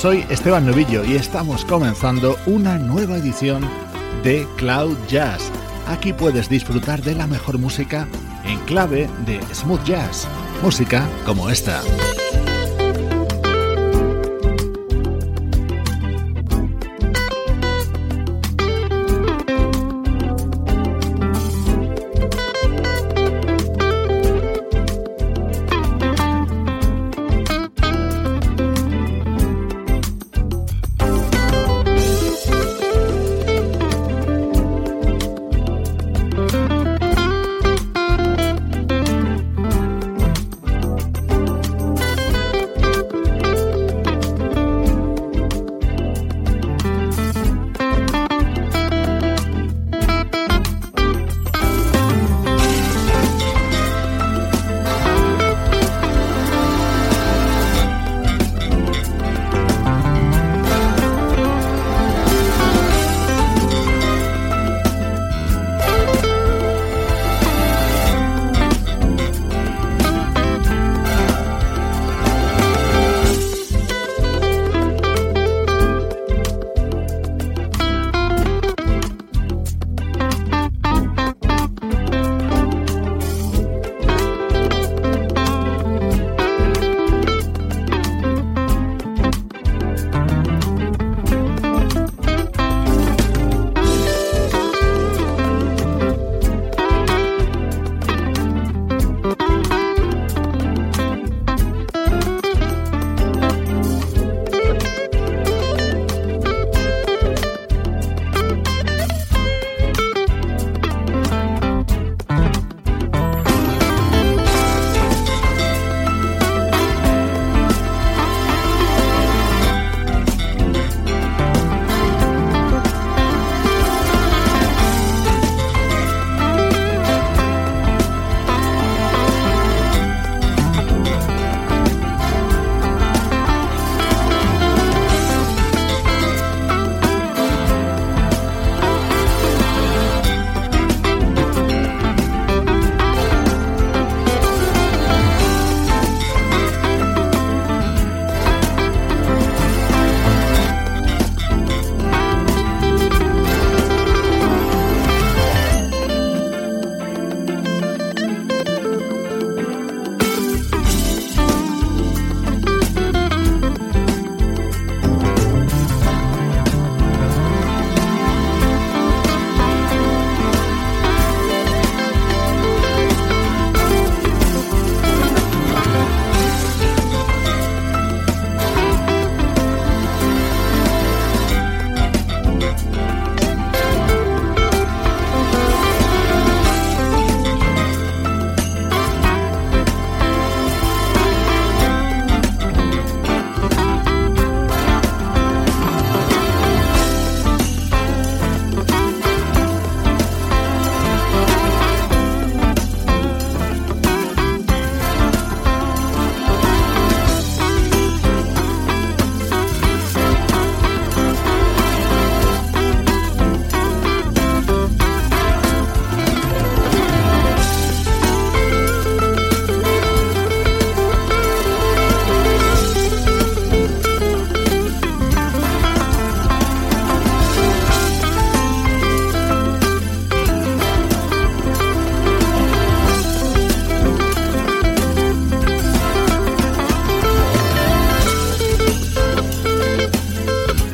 Soy Esteban Novillo y estamos comenzando una nueva edición de Cloud Jazz. Aquí puedes disfrutar de la mejor música en clave de smooth jazz, música como esta.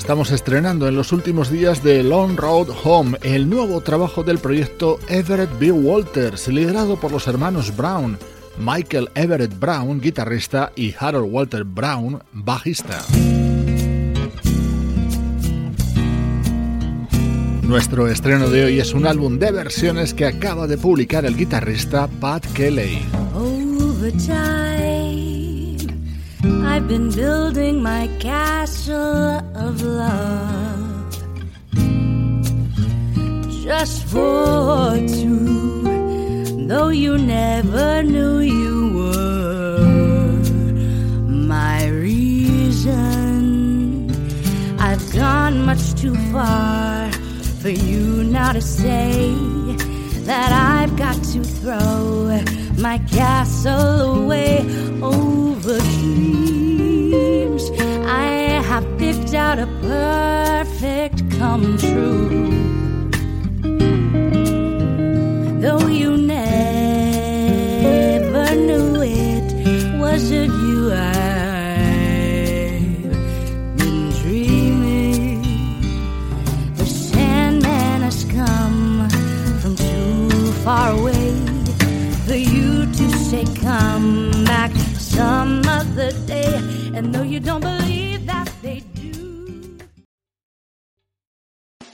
Estamos estrenando en los últimos días de Long Road Home, el nuevo trabajo del proyecto Everett B. Walters, liderado por los hermanos Brown, Michael Everett Brown, guitarrista, y Harold Walter Brown, bajista. Nuestro estreno de hoy es un álbum de versiones que acaba de publicar el guitarrista Pat Kelly. I've been building my castle of love just for two, though you never knew you were my reason. I've gone much too far for you now to say that I've got to throw my castle away over dreams. Out a perfect come true. Though you never knew it was of you I've been dreaming. The Sandman has come from too far away for you to say come back some other day. And though you don't believe